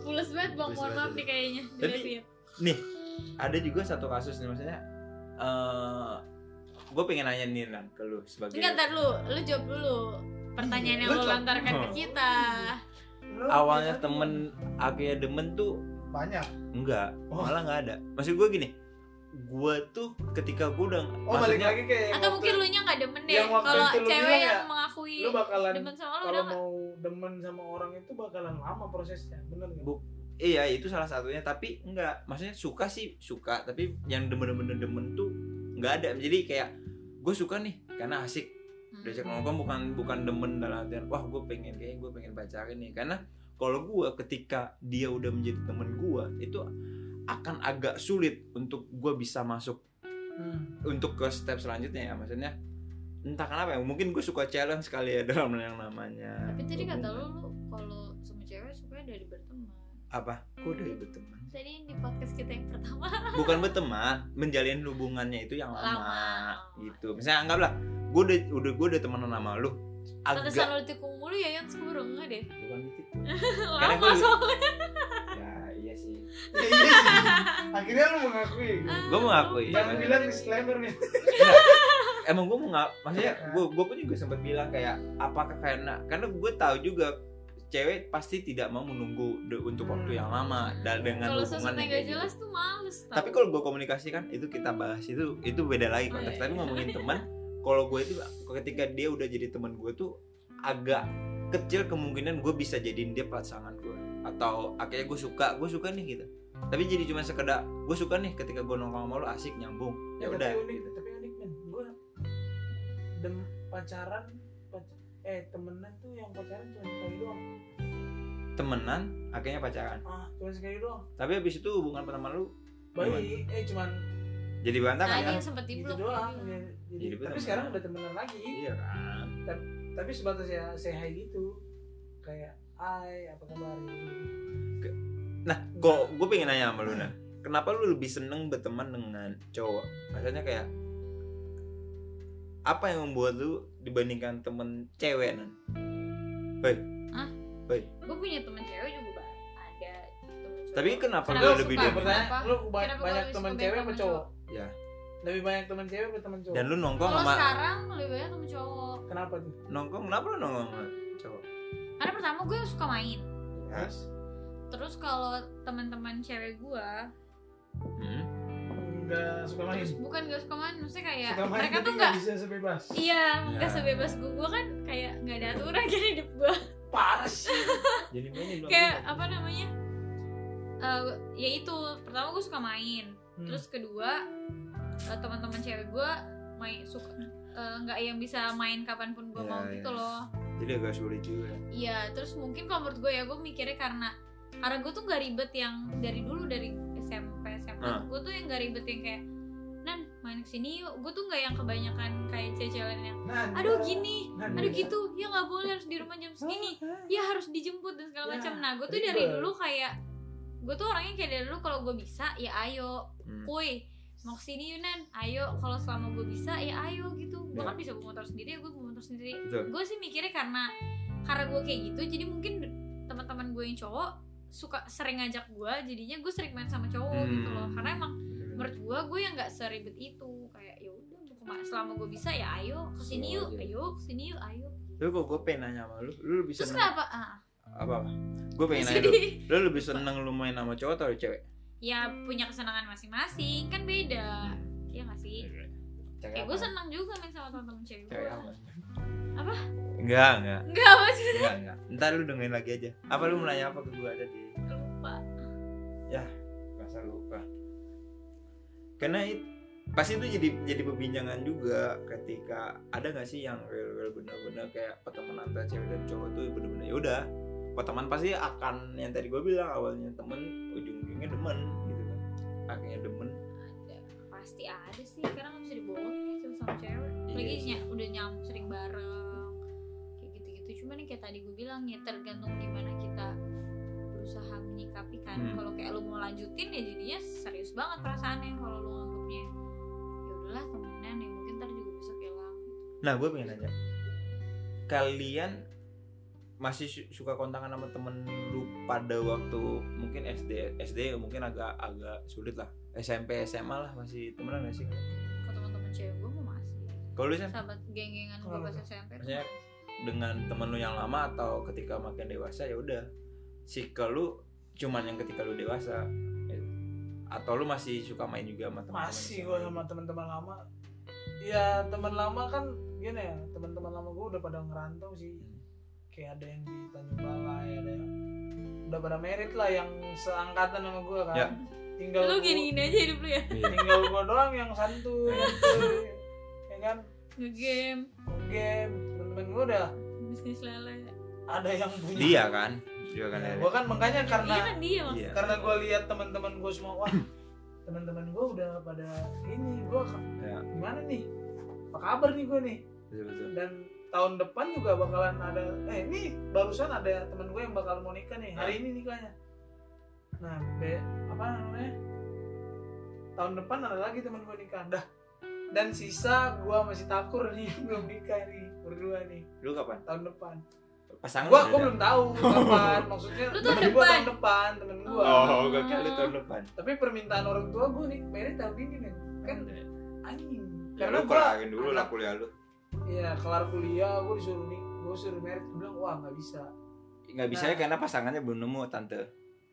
Speaker 3: Pules banget bang, mohon maaf nih kayaknya.
Speaker 2: Tapi-
Speaker 3: dilihat
Speaker 2: nih ada juga satu kasus nih maksudnya eh gue pengen nanya nih Lan ke lu sebagai
Speaker 3: Enggak, ntar lu, lu jawab dulu pertanyaan yang
Speaker 1: Lu
Speaker 3: lantarkan ke kita.
Speaker 1: Lu
Speaker 2: awalnya
Speaker 1: kita
Speaker 2: temen akhirnya demen tuh
Speaker 1: banyak.
Speaker 2: Enggak
Speaker 1: Oh.
Speaker 2: malah nggak ada. Maksud gue gini gue tuh ketika gue udah
Speaker 1: oh balik
Speaker 2: maksudnya
Speaker 1: lagi kayak yang
Speaker 3: Atau
Speaker 1: waktu-
Speaker 3: mungkin lu nya gak demen deh. Kalau cewek yang
Speaker 1: ya,
Speaker 3: mengakui
Speaker 1: lu bakalan
Speaker 3: demen sama lu
Speaker 1: kalau
Speaker 3: udah gak
Speaker 1: mau demen sama orang itu bakalan lama prosesnya bener nggak?
Speaker 2: Bu- iya itu salah satunya. Tapi enggak maksudnya suka sih suka. Tapi yang demen-demen demen tuh nggak ada. Jadi kayak gue suka nih karena asik.
Speaker 3: Hmm.
Speaker 2: diajak nongkrong bukan bukan demen dalam artian wah gue pengen kayak gue pengen pacarin nih. Karena kalau gue ketika dia udah menjadi temen gue itu akan agak sulit untuk gue bisa masuk
Speaker 1: Hmm.
Speaker 2: untuk ke step selanjutnya ya maksudnya entah kenapa ya mungkin gue suka challenge kali ya dalam yang namanya
Speaker 3: Tapi tadi kata
Speaker 2: hubungan.
Speaker 3: lu kalau sama cewek sukanya dari berteman.
Speaker 2: Apa? Kok dari berteman.
Speaker 3: Tadi yang di podcast kita yang pertama.
Speaker 2: Bukan berteman menjalin hubungannya itu yang lama,
Speaker 3: Lama.
Speaker 2: gitu. Misalnya anggaplah gue udah udah gue udah temenan sama lu
Speaker 3: Pantesan
Speaker 2: agak
Speaker 3: lu tikung mulu ya yang enggak deh.
Speaker 2: Bukan gitu
Speaker 3: Lama
Speaker 2: gua-
Speaker 3: soalnya
Speaker 2: Ya, iya sih.
Speaker 1: akhirnya lu mengakui.
Speaker 2: Gue mengakui.
Speaker 1: Jangan
Speaker 2: Maksudnya-
Speaker 1: bilang disclaimer nih.
Speaker 2: Emang gue mau nggak maksudnya gue gue pun juga sempat bilang kayak apakah karena karena gue tahu juga cewek pasti tidak mau menunggu de- untuk waktu yang lama dan dengan
Speaker 3: Kalau
Speaker 2: hubungan
Speaker 3: sesuatu
Speaker 2: yang
Speaker 3: gak
Speaker 2: gitu.
Speaker 3: jelas tuh males tau.
Speaker 2: tapi kalau gue komunikasikan itu kita bahas itu itu beda lagi
Speaker 3: Oh,
Speaker 2: konteks.
Speaker 3: iya,
Speaker 2: tapi
Speaker 3: iya.
Speaker 2: ngomongin teman kalau gue itu ketika dia udah jadi teman gue tuh agak kecil kemungkinan gue bisa jadiin dia pasangan gue atau akhirnya gue suka gue suka nih gitu tapi jadi cuma sekedar gue suka nih ketika gue nongkrong sama lo asik nyambung. Ya
Speaker 1: tapi
Speaker 2: udah.
Speaker 1: unik
Speaker 2: gitu.
Speaker 1: tapi unik men. Gue dem pacaran pac- eh temenan tuh yang pacaran cuma sekali doang.
Speaker 2: Temenan akhirnya pacaran.
Speaker 1: Ah cuma sekali doang.
Speaker 2: Tapi habis itu hubungan pertama lu
Speaker 1: baik eh cuman
Speaker 2: jadi
Speaker 3: Nah,
Speaker 2: berantakan
Speaker 3: dia
Speaker 2: kan?
Speaker 3: yang sempet di
Speaker 1: gitu
Speaker 3: blok.
Speaker 1: doang ya,
Speaker 2: Jadi
Speaker 1: jadi, tapi sekarang udah temenan lagi.
Speaker 2: Iya kan?
Speaker 1: Tapi sebatas ya say hi gitu. Kayak hai apa kabar? Gitu.
Speaker 2: Nah kok gue pengen nanya sama lu nah kenapa lu lebih seneng berteman dengan cowok? Maksudnya kayak apa yang membuat lu dibandingkan temen cewek nan?
Speaker 3: Gue punya temen cewek juga ada temen cowok.
Speaker 2: tapi kenapa,
Speaker 3: Kenapa
Speaker 2: lu lebih
Speaker 1: pertanyaan
Speaker 3: Kenapa?
Speaker 1: lu ba-
Speaker 3: Kenapa
Speaker 1: banyak
Speaker 3: suka
Speaker 1: cewek apa
Speaker 3: temen
Speaker 1: cowok?
Speaker 2: ya.
Speaker 1: Lebih banyak teman cewek apa teman cowok?
Speaker 2: Dan lu nongkrong sama
Speaker 3: sekarang lebih banyak temen cowok.
Speaker 1: Kenapa tuh?
Speaker 2: Nongkrong? Kenapa lu nongkrong sama cowok?
Speaker 3: Karena pertama gue suka main.
Speaker 2: Ya.
Speaker 3: Terus kalau teman-teman cewek gue
Speaker 2: Hmm.
Speaker 1: nggak suka main.
Speaker 3: terus bukan gak suka main maksudnya kayak
Speaker 1: suka main
Speaker 3: mereka
Speaker 1: tapi
Speaker 3: tuh
Speaker 1: nggak
Speaker 3: nggak
Speaker 1: bisa sebebas.
Speaker 3: Iya nggak
Speaker 2: Ya.
Speaker 3: sebebas gue gue kan kayak nggak ada aturan kan hidup gue
Speaker 1: parah sih.
Speaker 2: Jadi mainnya
Speaker 3: kayak apa namanya? Eh ya itu. Pertama gue suka main.
Speaker 1: Hmm.
Speaker 3: terus kedua eh, teman-teman cewek gue main suka eh, nggak yang bisa main kapan pun gue
Speaker 2: Ya,
Speaker 3: mau
Speaker 2: ya.
Speaker 3: gitu loh.
Speaker 2: Jadi agak sulit juga.
Speaker 3: Iya terus mungkin kalau menurut gue ya gue mikirnya karena karena gue tuh gak ribet yang dari dulu dari SMP SMA
Speaker 2: Ah.
Speaker 3: gue tuh yang gak ribet yang kayak nan main ke sini yuk. Gue tuh nggak yang kebanyakan kayak cewek yang aduh gini aduh gitu. Ya nggak boleh harus di rumah jam segini. Ya harus dijemput dan segala
Speaker 1: Ya,
Speaker 3: macam. Nah gue tuh dari dulu kayak gue tuh orangnya kayak dari dulu kalau gue bisa ya ayo.
Speaker 2: Hmm.
Speaker 3: kuy mau ke sini Yunan ayo kalau selama gue bisa ya ayo gitu. Gue
Speaker 2: Ya.
Speaker 3: kan bisa bawa motor sendiri gue bawa motor sendiri. Gue sih mikirnya karena karena gue kayak gitu jadi mungkin teman-teman gue yang cowok suka sering ngajak gue jadinya gue sering main sama cowok gitu loh.
Speaker 2: Hmm.
Speaker 3: karena emang menurut gue gue yang nggak seribet itu. Kayak ya udah selama gue bisa ya ayo ke
Speaker 2: sini yuk
Speaker 3: ayo ke sini yuk ayo.
Speaker 2: Lu kok gue pengen nanya sama lu? Lu lebih
Speaker 3: terus
Speaker 2: seneng
Speaker 3: kenapa? Ah.
Speaker 2: Apa apa? Gue pengen nanya lu lu lebih seneng lu main sama cowok atau cewek?
Speaker 3: Ya punya kesenangan masing-masing kan beda. Ya nggak sih?
Speaker 2: Cewek
Speaker 3: kayak
Speaker 2: apa?
Speaker 3: gue senang juga main sama temen-temen cewek
Speaker 2: cewek
Speaker 3: gue
Speaker 2: apa
Speaker 3: Apa?
Speaker 2: enggak enggak
Speaker 3: Enggak maksudnya
Speaker 2: enggak enggak ntar lu dengerin lagi aja apa lu mau nanya apa ke gua tadi
Speaker 3: lupa.
Speaker 2: masa lupa karena it- pasti itu jadi jadi perbincangan juga ketika ada nggak sih yang real real bener-bener kayak pertemanan antara cewek dan cowok tuh bener-bener ya udah pertemanan pasti akan yang tadi gue bilang awalnya temen ujung-ujungnya demen gitu kan akhirnya demen
Speaker 3: Ada. Pasti ada sih karena nggak bisa dibohongin ya cowok sama cewek.
Speaker 2: Iya sih.
Speaker 3: ny- udah nyam sering bareng. Cuman kayak tadi gue bilang ya tergantung gimana kita berusaha menyikapi kan.
Speaker 2: Hmm.
Speaker 3: Kalau kayak lu mau lanjutin ya jadinya serius banget perasaannya kalau lu anggapnya ya udahlah temenan ya mungkin ntar juga bisa hilang gitu.
Speaker 2: nah gue pengen nanya kalian masih su- suka kontangan sama temen lu pada waktu mungkin SD SD mungkin agak agak sulit lah SMP SMA lah masih temenan gak sih
Speaker 3: Kalau teman-teman cewek gue mau masih
Speaker 2: kalau lu
Speaker 3: sahabat geng-gengan gue pas
Speaker 1: gua-
Speaker 3: SMP
Speaker 2: Maksudnya. Dengan temen lu yang lama atau ketika makin dewasa ya udah. Si lu cuman yang ketika lu dewasa. Gitu. atau lu masih suka main juga sama teman
Speaker 1: masih gue sama teman-teman lama. Ya teman lama kan gini ya teman-teman lama gue udah pada ngerantau sih. Kayak ada yang di Tanjung Balai ada yang udah pada merit lah yang seangkatan sama gue kan.
Speaker 2: Ya.
Speaker 1: tinggal
Speaker 3: Lu gini-gini aja hidup lu ya?
Speaker 2: Iya.
Speaker 1: tinggal gue doang yang santuy santuy ya kan?
Speaker 3: Nge-game.
Speaker 1: Game temen-temen gue udah
Speaker 3: Bisnis lele.
Speaker 1: ada yang punya.
Speaker 2: Dia kan? Dia kan
Speaker 1: ya,
Speaker 2: Lele.
Speaker 1: gue kan makanya karena
Speaker 3: Iya kan dia maksudnya.
Speaker 2: Iya.
Speaker 1: karena gue lihat teman-teman gue semua wah teman-teman gue udah pada ini gue
Speaker 2: Ya.
Speaker 1: gimana nih? Apa kabar nih gue nih?
Speaker 2: Betul betul.
Speaker 1: Dan tahun depan juga bakalan ada eh ini barusan ada teman gue yang bakal mau nikah nih hari ini nikahnya. Nah be, apa namanya? Tahun depan ada lagi teman gue nikah. Dah. Dan sisa gue masih takur nih belum nikah nih berdua nih.
Speaker 2: Lu kapan?
Speaker 1: Tahun depan.
Speaker 2: Pasangan
Speaker 1: gua gua belum tahu kapan. Maksudnya
Speaker 3: Lu tahun
Speaker 1: gua
Speaker 3: depan?
Speaker 1: tahun depan temen gua.
Speaker 2: Oh gak kira lu tahun depan.
Speaker 1: Tapi permintaan orang tua gua nih merit tahun ini men. Kan anjing.
Speaker 2: Ya,
Speaker 1: karena
Speaker 2: lu
Speaker 1: gua
Speaker 2: kelarin dulu lah kuliah lu.
Speaker 1: Iya kelar kuliah gua disuruh nih gua suruh merit. Gua bilang wah nggak bisa.
Speaker 2: Nggak bisa ya
Speaker 1: Nah.
Speaker 2: karena pasangannya belum nemu tante.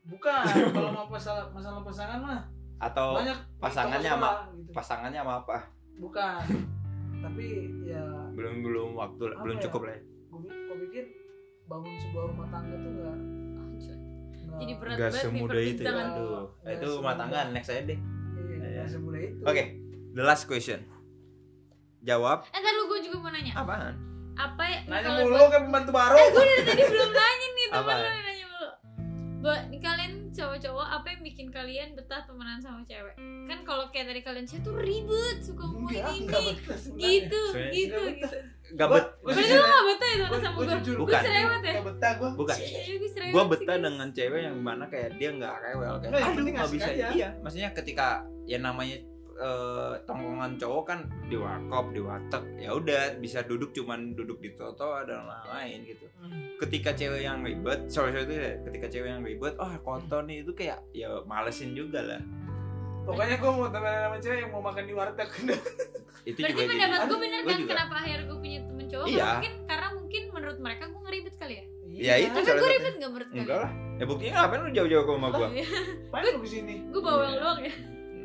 Speaker 1: Bukan kalau mau masalah masalah pasangan mah
Speaker 2: atau
Speaker 1: banyak.
Speaker 2: Pasangannya sama-
Speaker 1: gitu.
Speaker 2: pasangannya sama apa?
Speaker 1: Bukan tapi ya
Speaker 2: belum belum waktu
Speaker 1: Apa
Speaker 2: belum
Speaker 1: ya?
Speaker 2: cukup lah ya.
Speaker 1: gua, bi- gua pikir bangun sebuah rumah tangga tuh
Speaker 3: Anjir.
Speaker 1: nggak-
Speaker 3: Jadi berat nih
Speaker 2: semudah itu ya. Aduh,
Speaker 1: Nggak
Speaker 2: itu rumah tangga next aja deh.
Speaker 1: iya,
Speaker 2: Iya.
Speaker 1: semudah itu
Speaker 2: Oke, the last question. Jawab
Speaker 3: Eh, ntar lu gue juga mau nanya.
Speaker 2: apaan?
Speaker 3: Apa ya?
Speaker 1: nanya
Speaker 3: kalau
Speaker 1: mulu
Speaker 3: buat-
Speaker 1: kayak pembantu baru
Speaker 3: Eh, gue dari tadi belum nanya nih temen
Speaker 2: Apa?
Speaker 3: lu nanya mulu. Buat nih kalian cowok-cowok apa yang bikin kalian betah temenan sama cewek? Kan kalau kayak dari kalian cewek tuh ribet, suka ngomongin ini, gitu,
Speaker 2: Sebenarnya
Speaker 3: gitu,
Speaker 1: Nggak
Speaker 3: gitu.
Speaker 2: Gabet.
Speaker 1: Gua
Speaker 3: Berarti
Speaker 1: ya.
Speaker 3: gak betah ya temenan
Speaker 1: Gua-
Speaker 3: sama
Speaker 1: gua
Speaker 3: gue?
Speaker 1: jujur.
Speaker 3: Gue
Speaker 2: Bukan.
Speaker 3: cerewet ya?
Speaker 1: Gak betah gue
Speaker 2: Bukan.
Speaker 3: Iya, gue
Speaker 2: Gua
Speaker 3: sih,
Speaker 2: betah dengan cewek yang mana kayak dia nggak rewel kayak
Speaker 1: Nah,
Speaker 2: aduh nggak
Speaker 1: asik
Speaker 2: bisa
Speaker 1: aja.
Speaker 2: iya maksudnya ketika ya namanya eh, tongkongan cowok kan di warkop di warteg ya udah bisa duduk cuman duduk di trotoar dan lain-lain gitu ketika cewek yang ribet sorry sorry itu ya ketika cewek yang ribet oh kotor nih itu kayak ya malesin juga lah
Speaker 1: Pokoknya gue mau temenan sama cewek yang mau makan di warteg
Speaker 2: itu
Speaker 3: Berarti pendapat gue bener kan
Speaker 2: juga.
Speaker 3: kenapa akhirnya gue punya temen cowok?
Speaker 2: Iya.
Speaker 3: Karena mungkin karena mungkin menurut mereka gue ngeribet kali ya.
Speaker 2: Ya, itu
Speaker 3: Tapi gue ribet gak menurut kalian?
Speaker 2: enggak lah ya buktinya ngapain lu jauh-jauh ke rumah gua
Speaker 1: Main lu ke sini
Speaker 3: Gue bawel
Speaker 2: Iya.
Speaker 3: doang ya.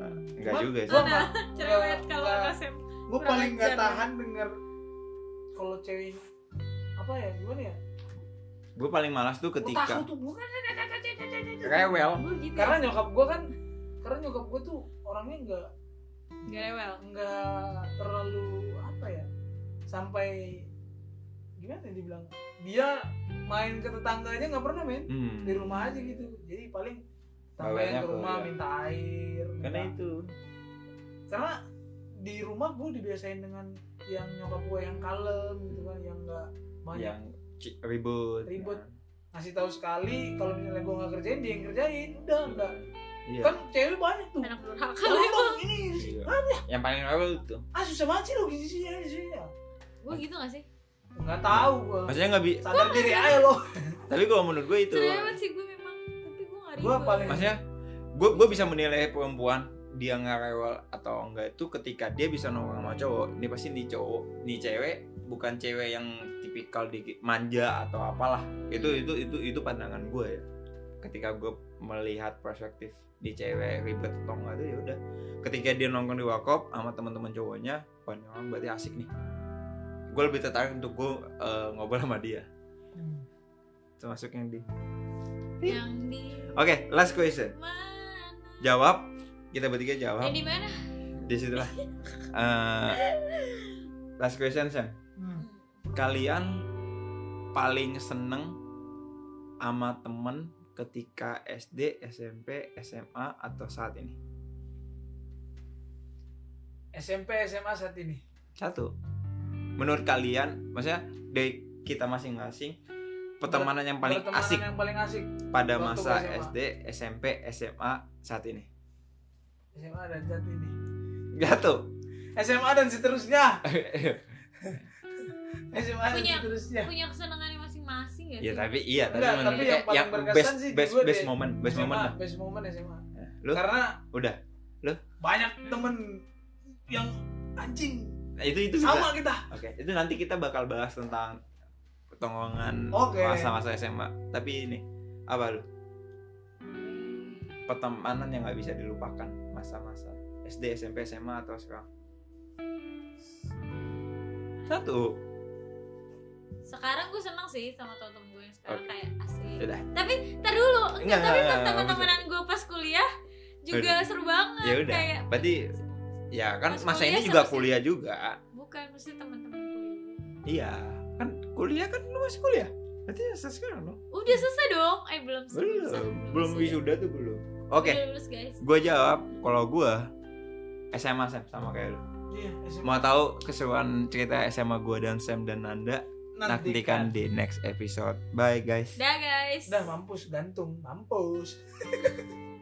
Speaker 2: Enggak
Speaker 1: Gua-
Speaker 2: juga sih
Speaker 1: Gua nggak
Speaker 3: Cerewet kalau
Speaker 1: nggak-
Speaker 3: kasem.
Speaker 1: Gue paling gak
Speaker 3: ajar.
Speaker 1: tahan denger Kalau cewek Apa ya gimana ya
Speaker 2: gue paling malas tuh
Speaker 1: Gua
Speaker 2: ketika
Speaker 1: tuh gua.
Speaker 2: rewel
Speaker 3: Gue gitu.
Speaker 1: Karena nyokap gue kan Karena nyokap gue tuh orangnya nggak
Speaker 3: Gak rewel.
Speaker 1: nggak terlalu apa ya sampai gimana dibilang dia main ke tetangga aja nggak pernah main
Speaker 2: hmm.
Speaker 1: di rumah aja gitu jadi paling sampai ke rumah
Speaker 2: ya.
Speaker 1: minta air
Speaker 2: karena
Speaker 1: minta-
Speaker 2: itu.
Speaker 1: Karena di rumah gue dibiasain dengan yang nyokap gue yang kalem gitu kan yang nggak banyak
Speaker 2: yang ribut
Speaker 1: Ribut. ngasih tahu sekali kalau misalnya gue nggak kerjain dia yang kerjain udah nggak.
Speaker 2: Iya.
Speaker 1: Kan cewek banyak tuh.
Speaker 3: Anak durhaka
Speaker 1: emang. ini
Speaker 2: Iya. yang paling rewel itu
Speaker 1: ah susah banget sih lo di sini di sini ya.
Speaker 3: Gue gitu gak sih?
Speaker 1: nggak tahu gue
Speaker 2: maksudnya nggak bi
Speaker 1: sadar diri aja lo.
Speaker 2: Tapi kalau menurut gue itu
Speaker 3: Cerewet sih gue gue
Speaker 1: paling
Speaker 2: maksudnya gue gue bisa menilai perempuan dia nggak rewel atau enggak itu ketika dia bisa nongkrong sama cowok ini pasti nih cowok nih cewek bukan cewek yang tipikal dikit manja atau apalah. Itu itu itu itu pandangan gue ya. Ketika gue melihat perspektif di cewek ribet atau enggak itu ya udah. Ketika dia nongkrong di warkop sama teman-teman cowoknya wah ini orang berarti asik nih. Gue lebih tertarik untuk gue eh, ngobrol sama dia.
Speaker 1: Hmm.
Speaker 2: termasuk yang di
Speaker 3: yang di
Speaker 2: oke last question.
Speaker 3: Mana?
Speaker 2: Jawab. Kita bertiga jawab.
Speaker 3: Yang di mana?
Speaker 2: Di situlah Eh, last question Sam.
Speaker 1: Hmm.
Speaker 2: kalian paling seneng sama temen ketika SD, SMP, SMA atau saat ini?
Speaker 1: SMP SMA saat ini?
Speaker 2: Satu. Menurut kalian, maksudnya dari kita masing-masing, pertemanan yang paling
Speaker 1: Pertemanan
Speaker 2: asik
Speaker 1: yang paling asik
Speaker 2: pada masa
Speaker 1: SMA.
Speaker 2: SD, SMP, SMA saat ini?
Speaker 1: SMA dan saat ini
Speaker 2: Satu.
Speaker 1: SMA dan seterusnya SMA dan
Speaker 3: Punya-
Speaker 1: seterusnya
Speaker 3: punya kesenangannya masing-masing ya
Speaker 2: ya
Speaker 3: sih?
Speaker 2: tapi iya, tapi,
Speaker 1: Enggak, tapi yang paling berkesan
Speaker 2: best,
Speaker 1: sih
Speaker 2: best, best
Speaker 1: deh.
Speaker 2: moment, best
Speaker 1: SMA,
Speaker 2: moment lah.
Speaker 1: best moment SMA
Speaker 2: Lu
Speaker 1: karena
Speaker 2: udah.
Speaker 1: banyak temen yang anjing
Speaker 2: Nah, itu itu bisa.
Speaker 1: sama kita
Speaker 2: Oke, itu nanti kita bakal bahas tentang pertongkongan
Speaker 1: Oke.
Speaker 2: masa-masa SMA. Tapi ini apa lu? Pertemanan yang nggak bisa dilupakan masa-masa SD, SMP, SMA atau sekarang? Satu.
Speaker 3: sekarang gue seneng sih sama temen-temen gue yang sekarang
Speaker 2: Oke.
Speaker 3: kayak asik
Speaker 2: Udah.
Speaker 3: tapi ntar dulu enggak,
Speaker 2: Enggak,
Speaker 3: tapi
Speaker 2: enggak,
Speaker 3: pas teman-temanan gue pas kuliah juga
Speaker 2: Udah.
Speaker 3: seru banget
Speaker 2: Ya udah.
Speaker 3: kayak
Speaker 2: Berarti ya kan masa ini juga
Speaker 3: sih.
Speaker 2: kuliah juga.
Speaker 3: bukan mesti teman-teman kuliah
Speaker 2: Iya, kan kuliah kan lu masih kuliah. Berarti selesai sekarang dong.
Speaker 3: udah selesai dong eh belum selesai,
Speaker 2: Belum, belum wisuda tuh belum. Oke,
Speaker 3: guys
Speaker 2: gue jawab kalau gue SMA Sam sama kayak lu.
Speaker 1: iya SMA
Speaker 2: Mau tahu keseruan cerita SMA gue dan Sam dan Nanda? Nantikan di next episode. Bye guys.
Speaker 3: dah guys
Speaker 1: udah mampus gantung mampus